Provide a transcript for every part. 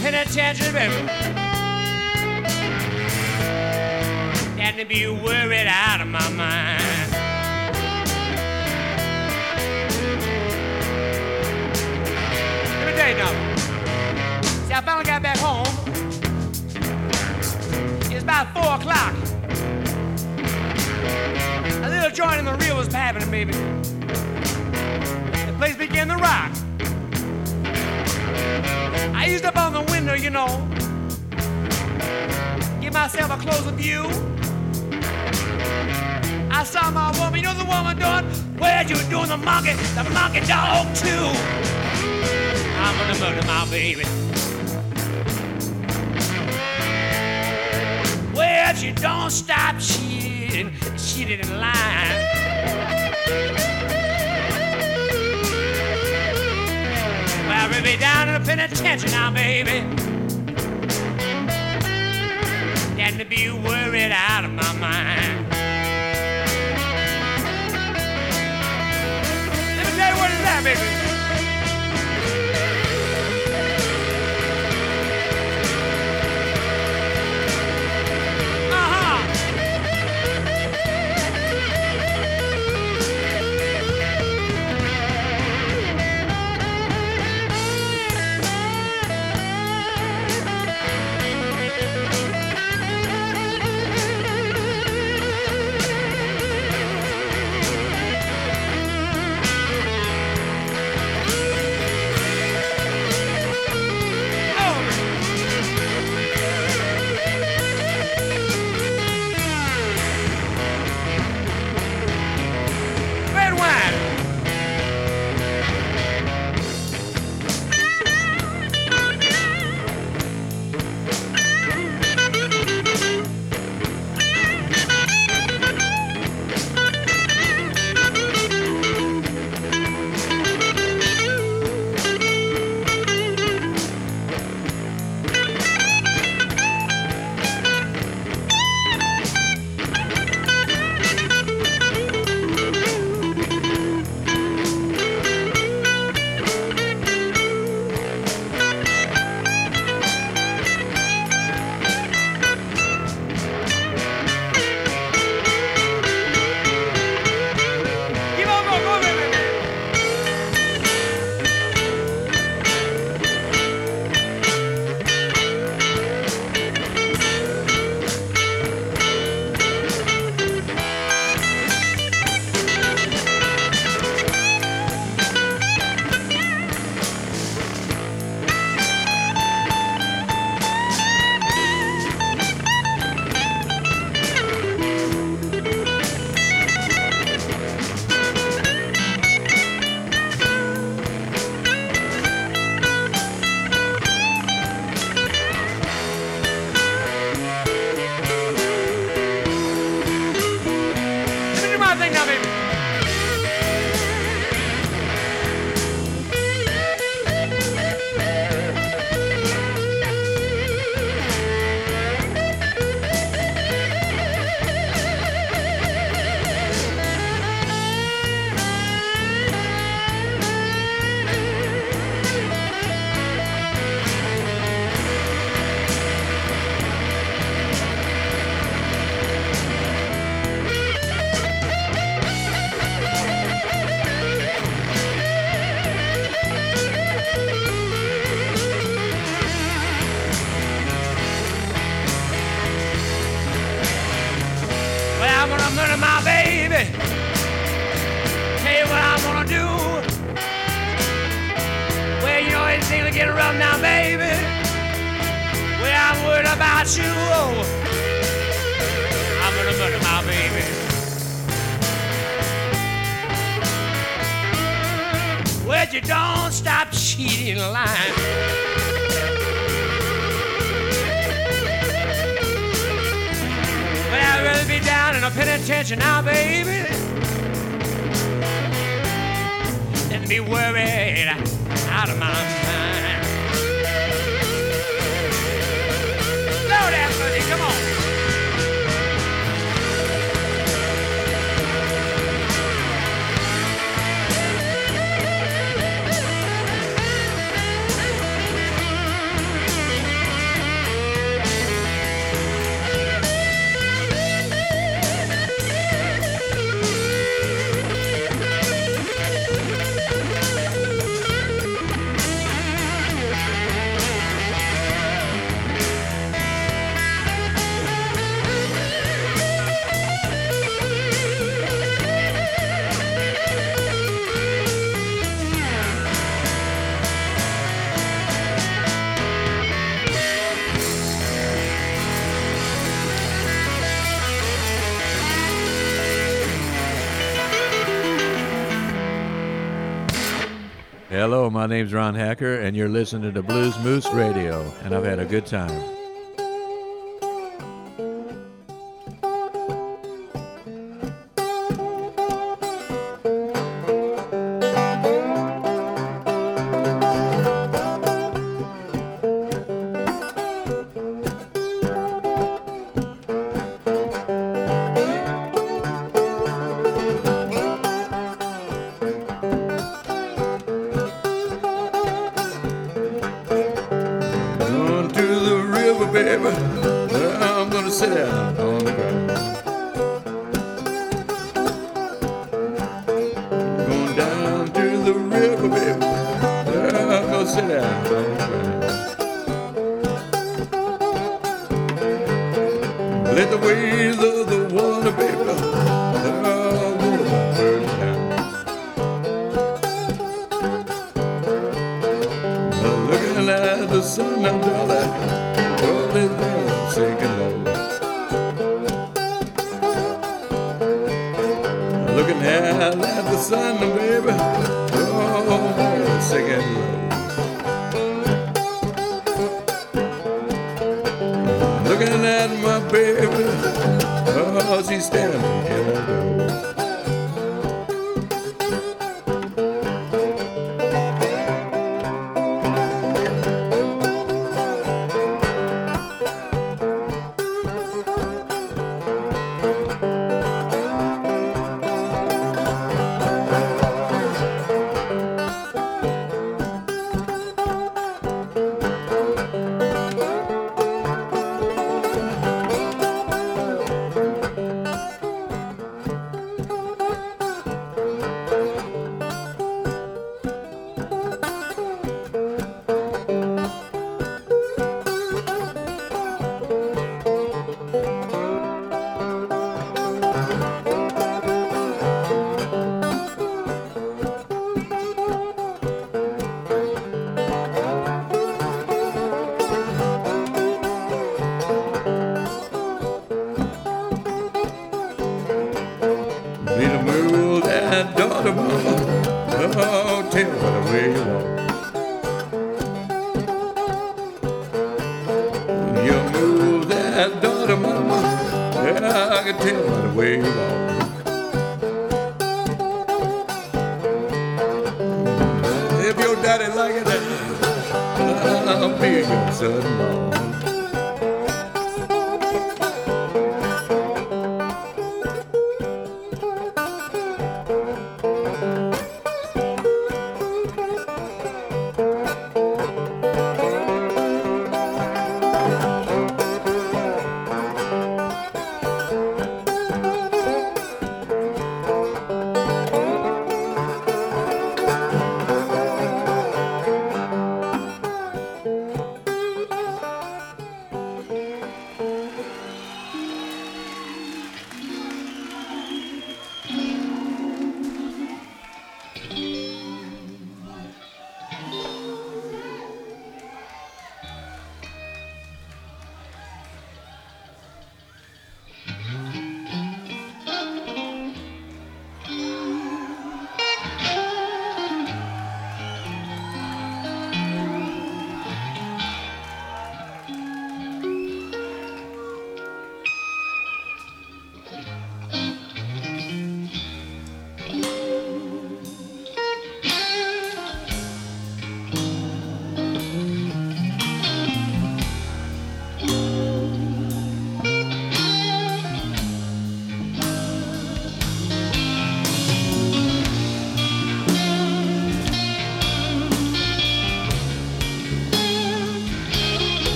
Penitentiary, baby. Than to be worried out of my mind. Let me tell you something. See, I finally got back home. It's about four o'clock. A little joint in the rear was happening, baby. The place began to rock. I used up on the window, you know. Give myself a closer view. I saw my woman, you know the woman doing? Where you doing the monkey, the monkey dog too? I'm gonna murder my baby. Well, she don't stop cheating, cheating in line. We'll be down in the penitentiary now, baby. Than to be worried out of my mind. My name's Ron Hacker, and you're listening to Blues Moose Radio, and I've had a good time.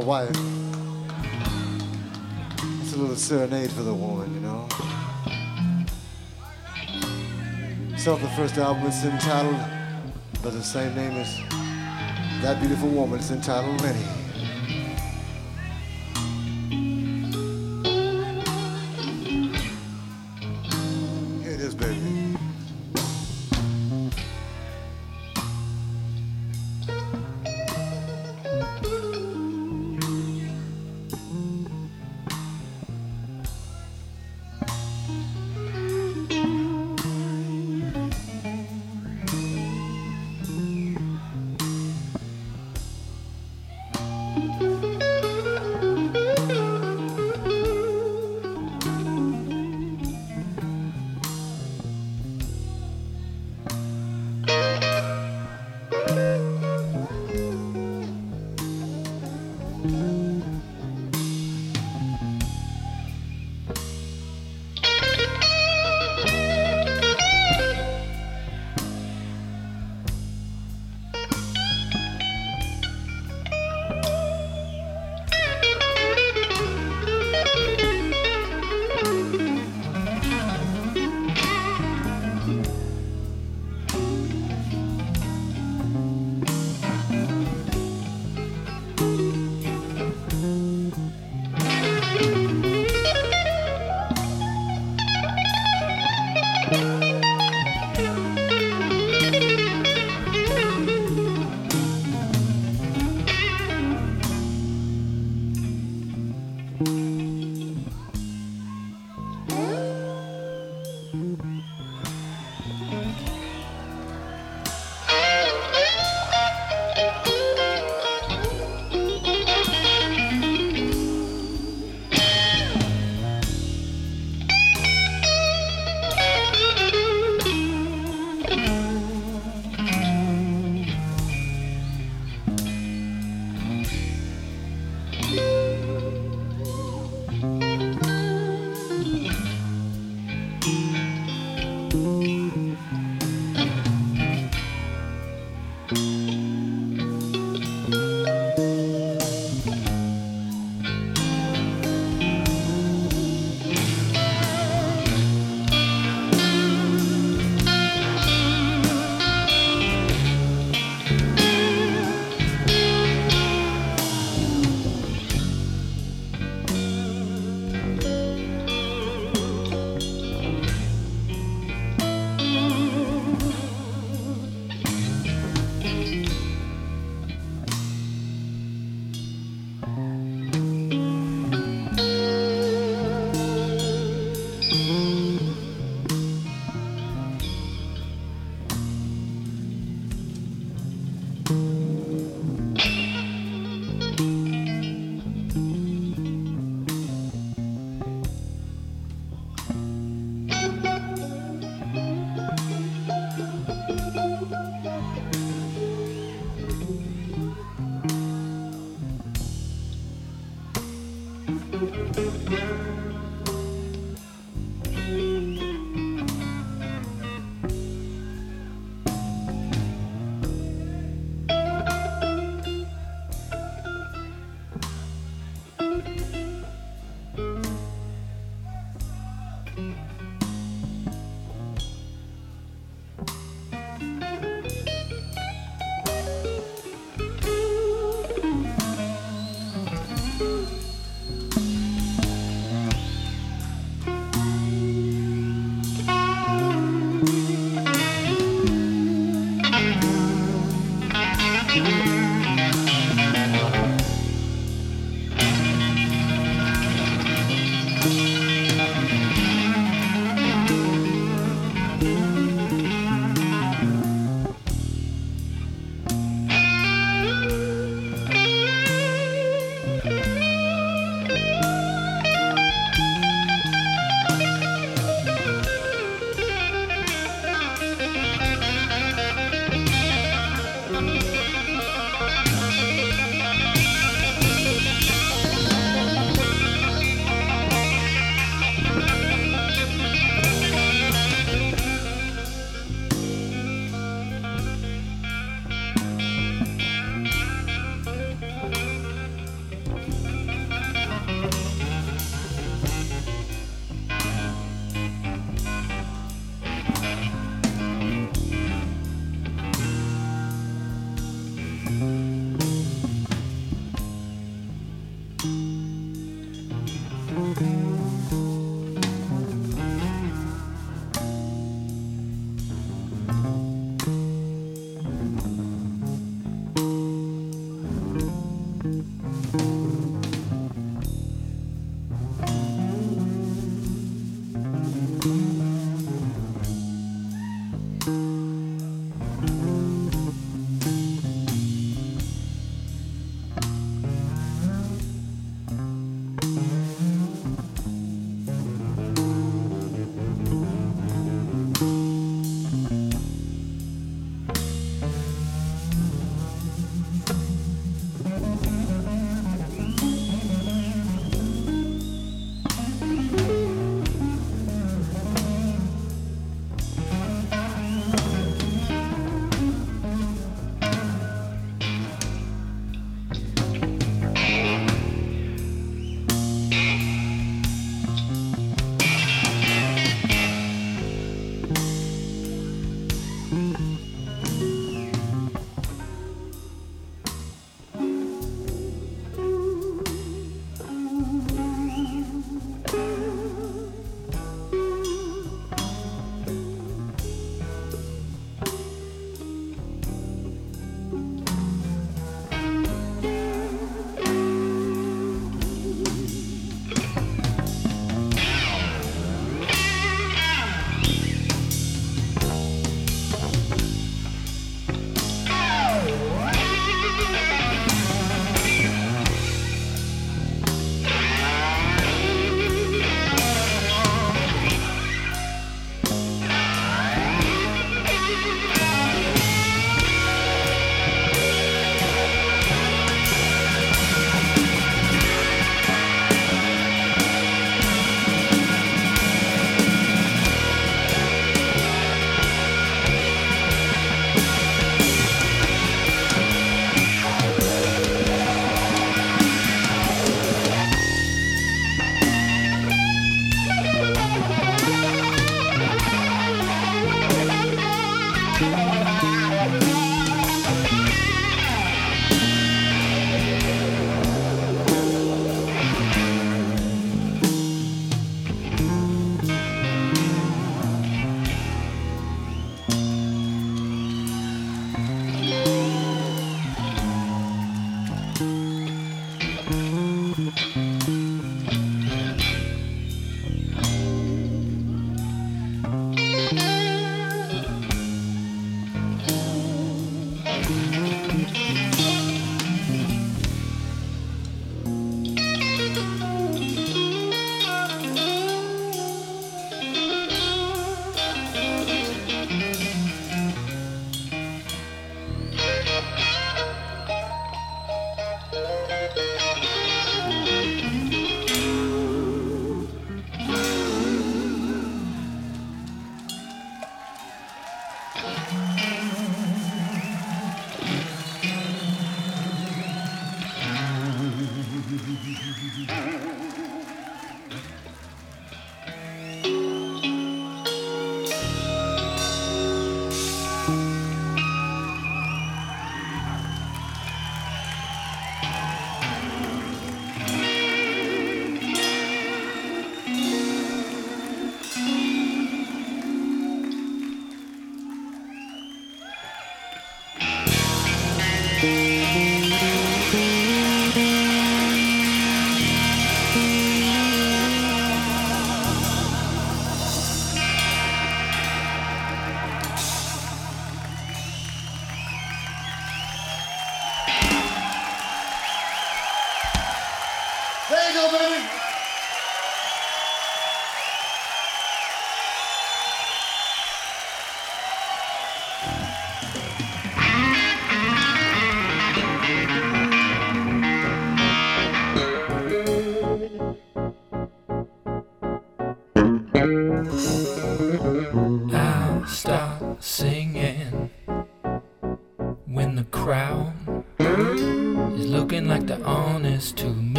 Wife. It's a little serenade for the woman, you know. Off the first album. It's entitled by the same name as that beautiful woman. It's entitled Lenny. Here it is, baby.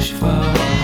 desfaz.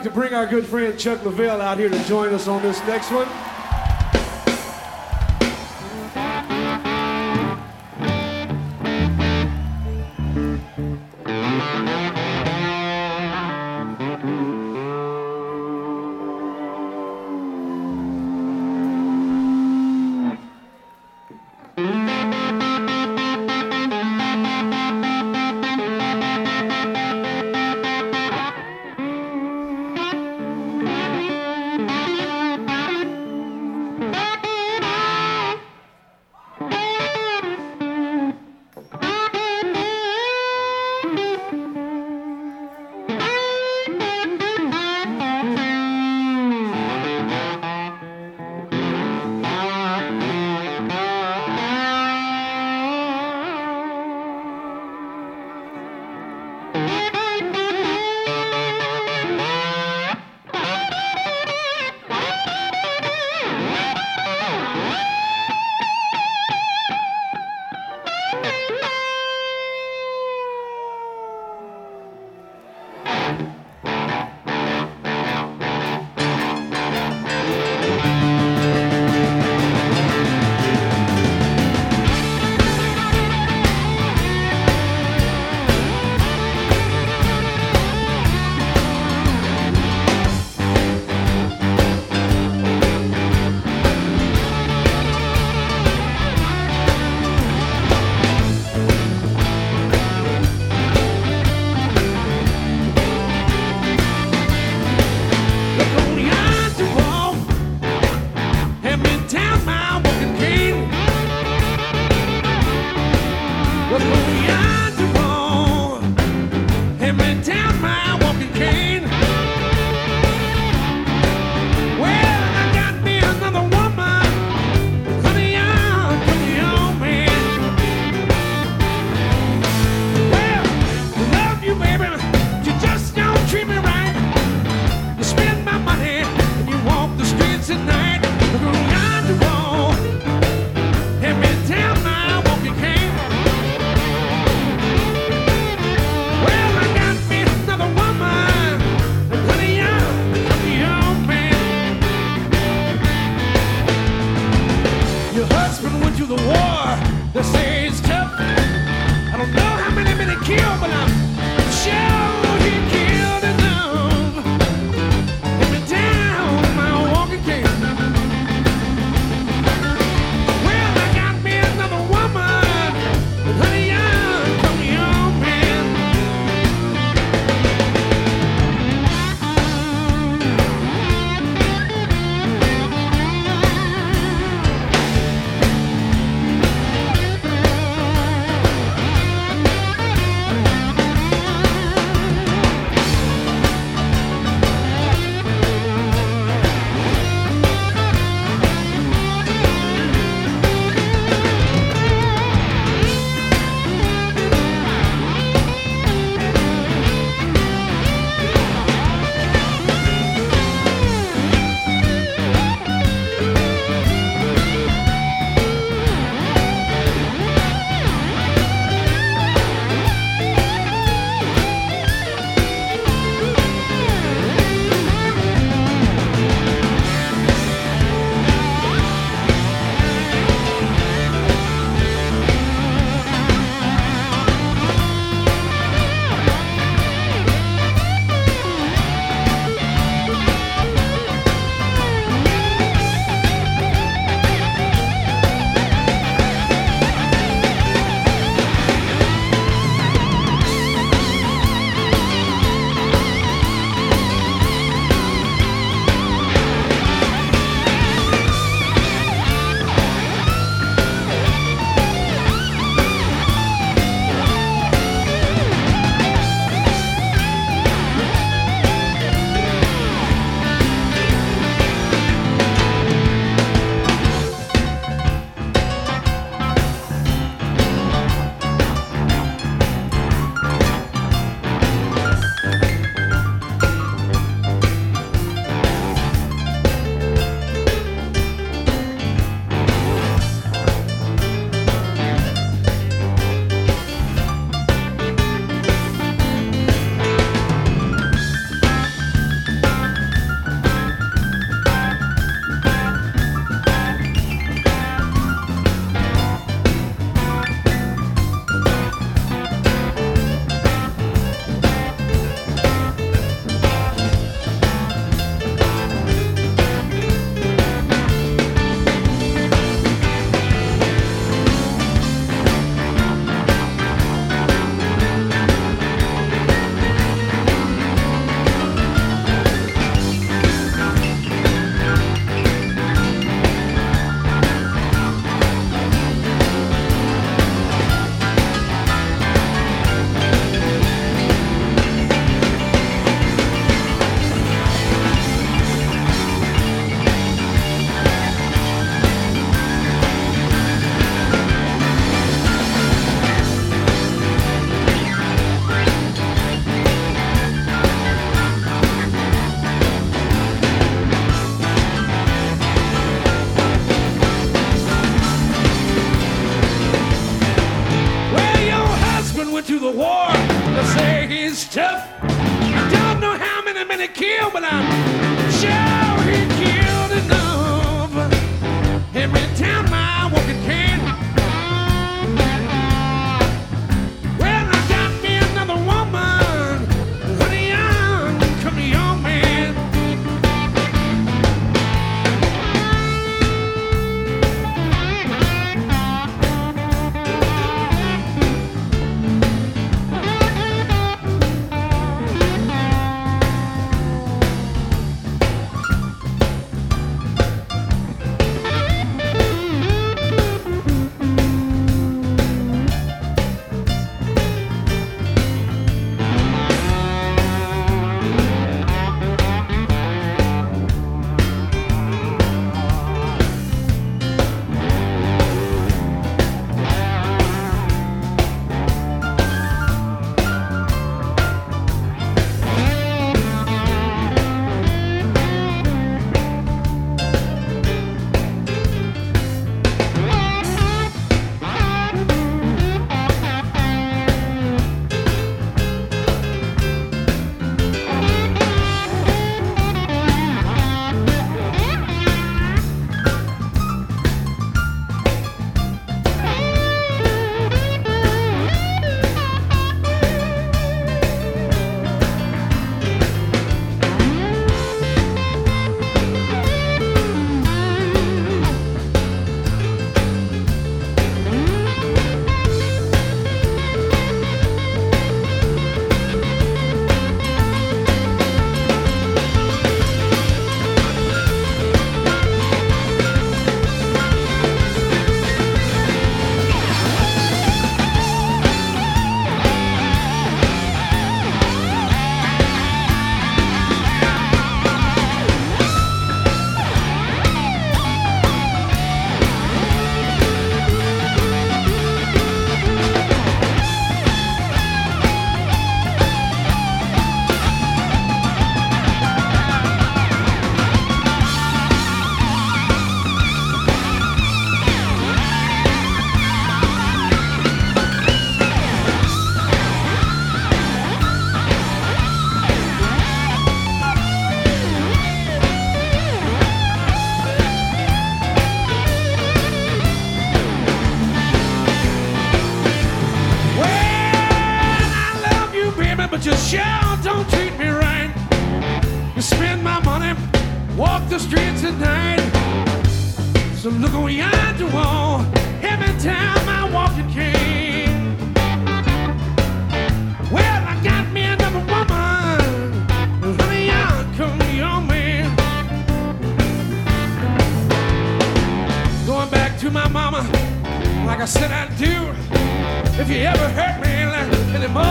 Like to bring our good friend Chuck Leavell out here to join us on this next one.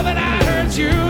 Than I hurt you,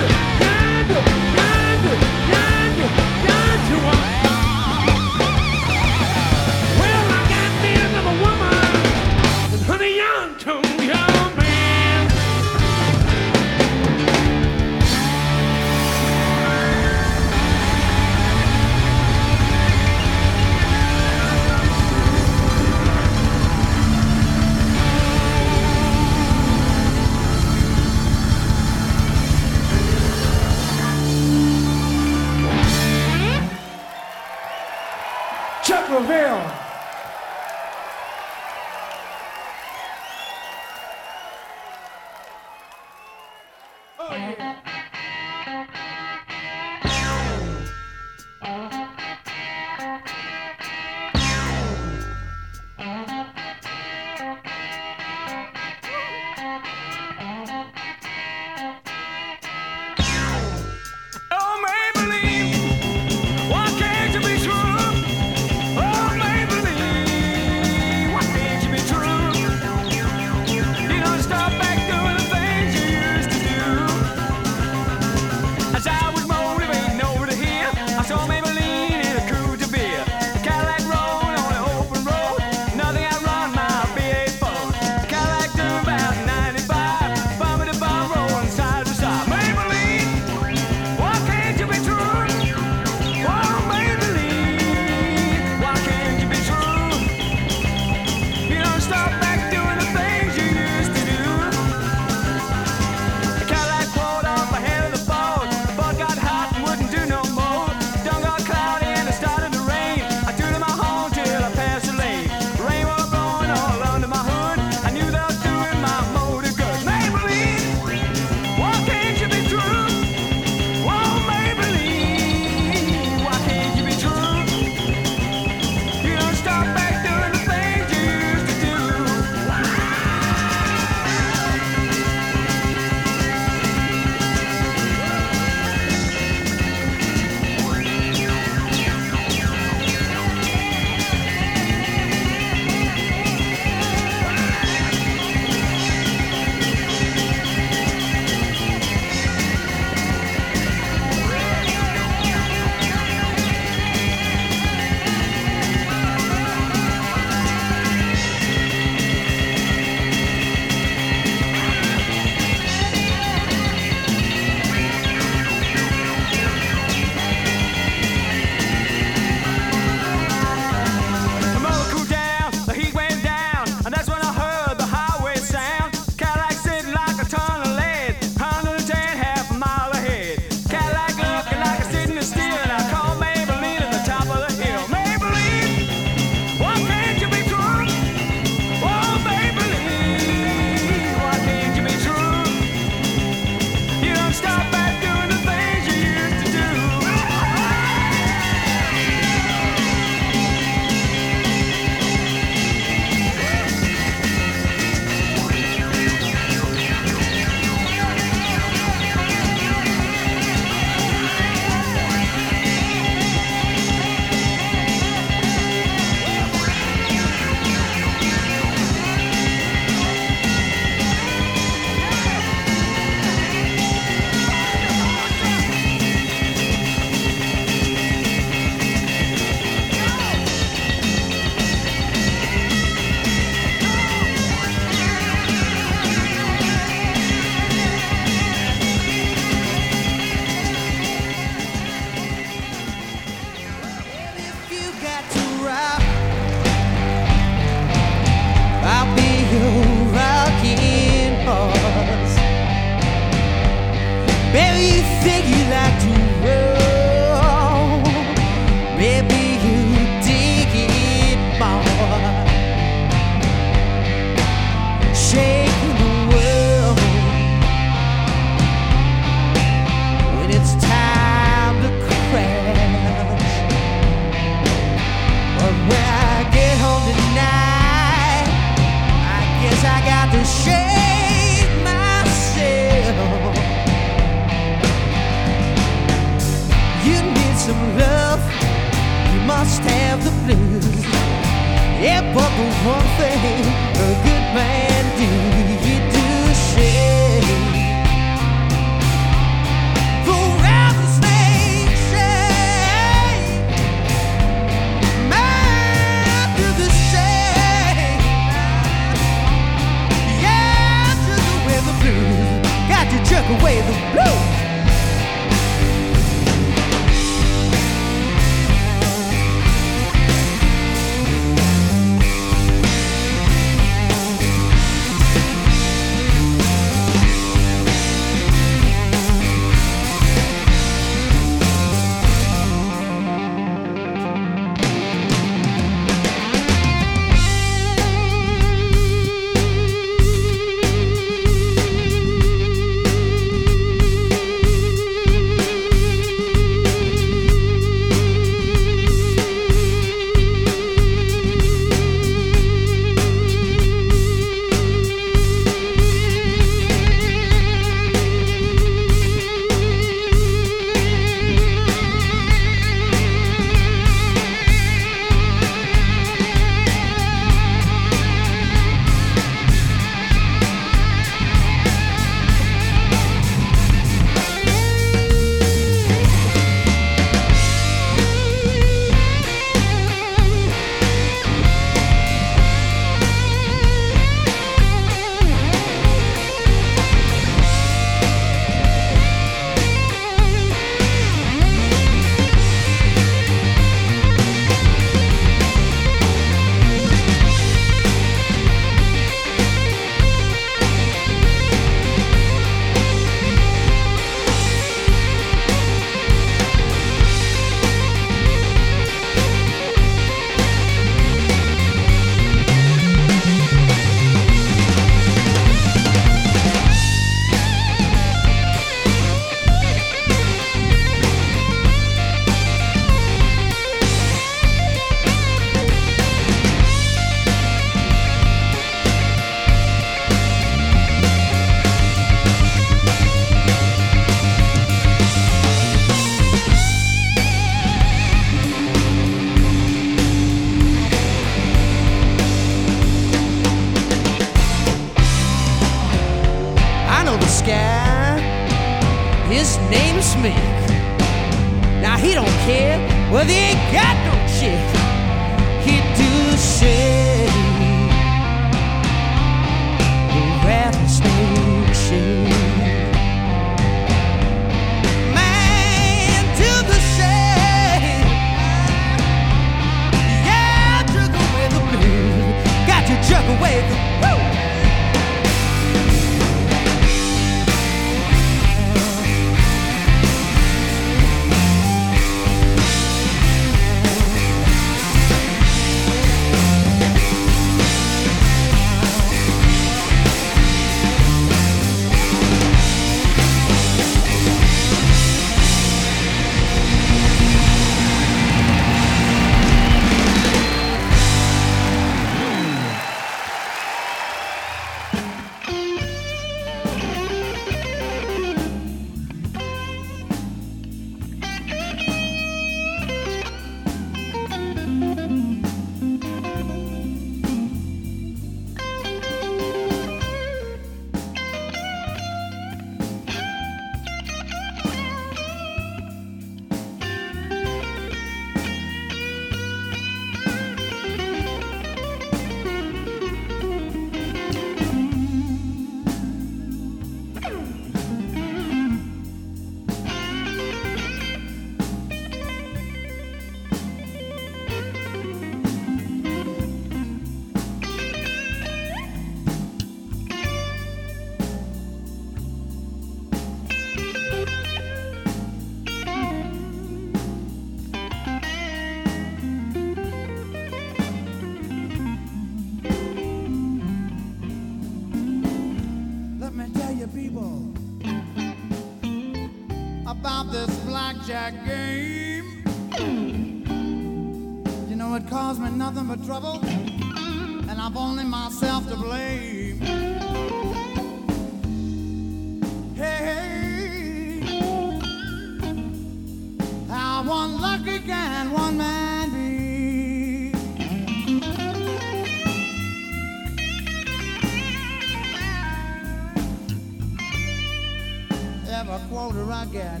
quarter I get.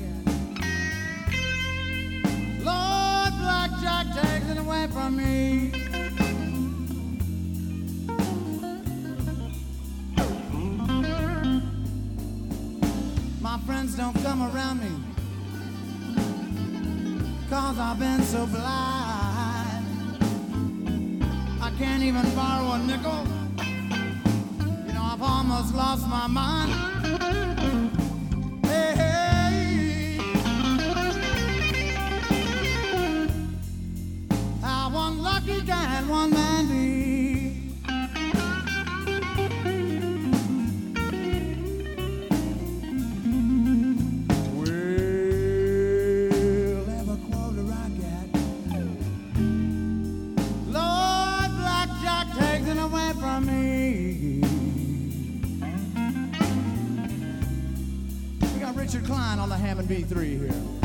Lord, blackjack takes it away from me. My friends don't come around me. Cause I've been so blind. I can't even borrow a nickel. You know, I've almost lost my mind. Well, every quarter I. Lord, blackjack takes it away from me. We got Richard Klein on the Hammond B3 here.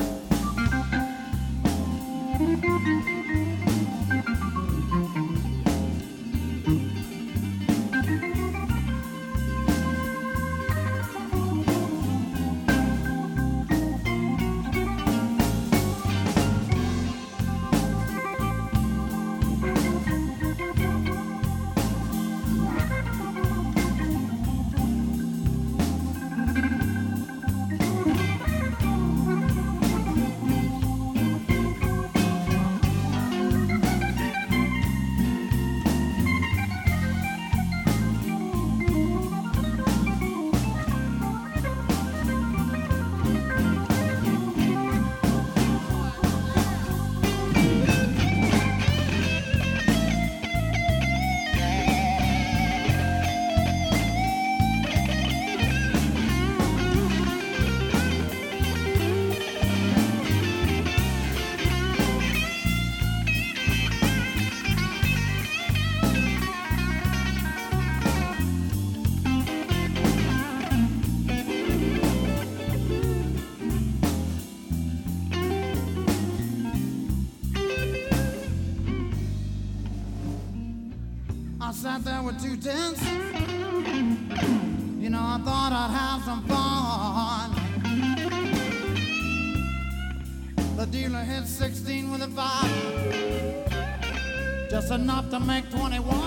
There with. You know, I thought I'd have some fun. The dealer hit 16 with a five, just enough to make 21.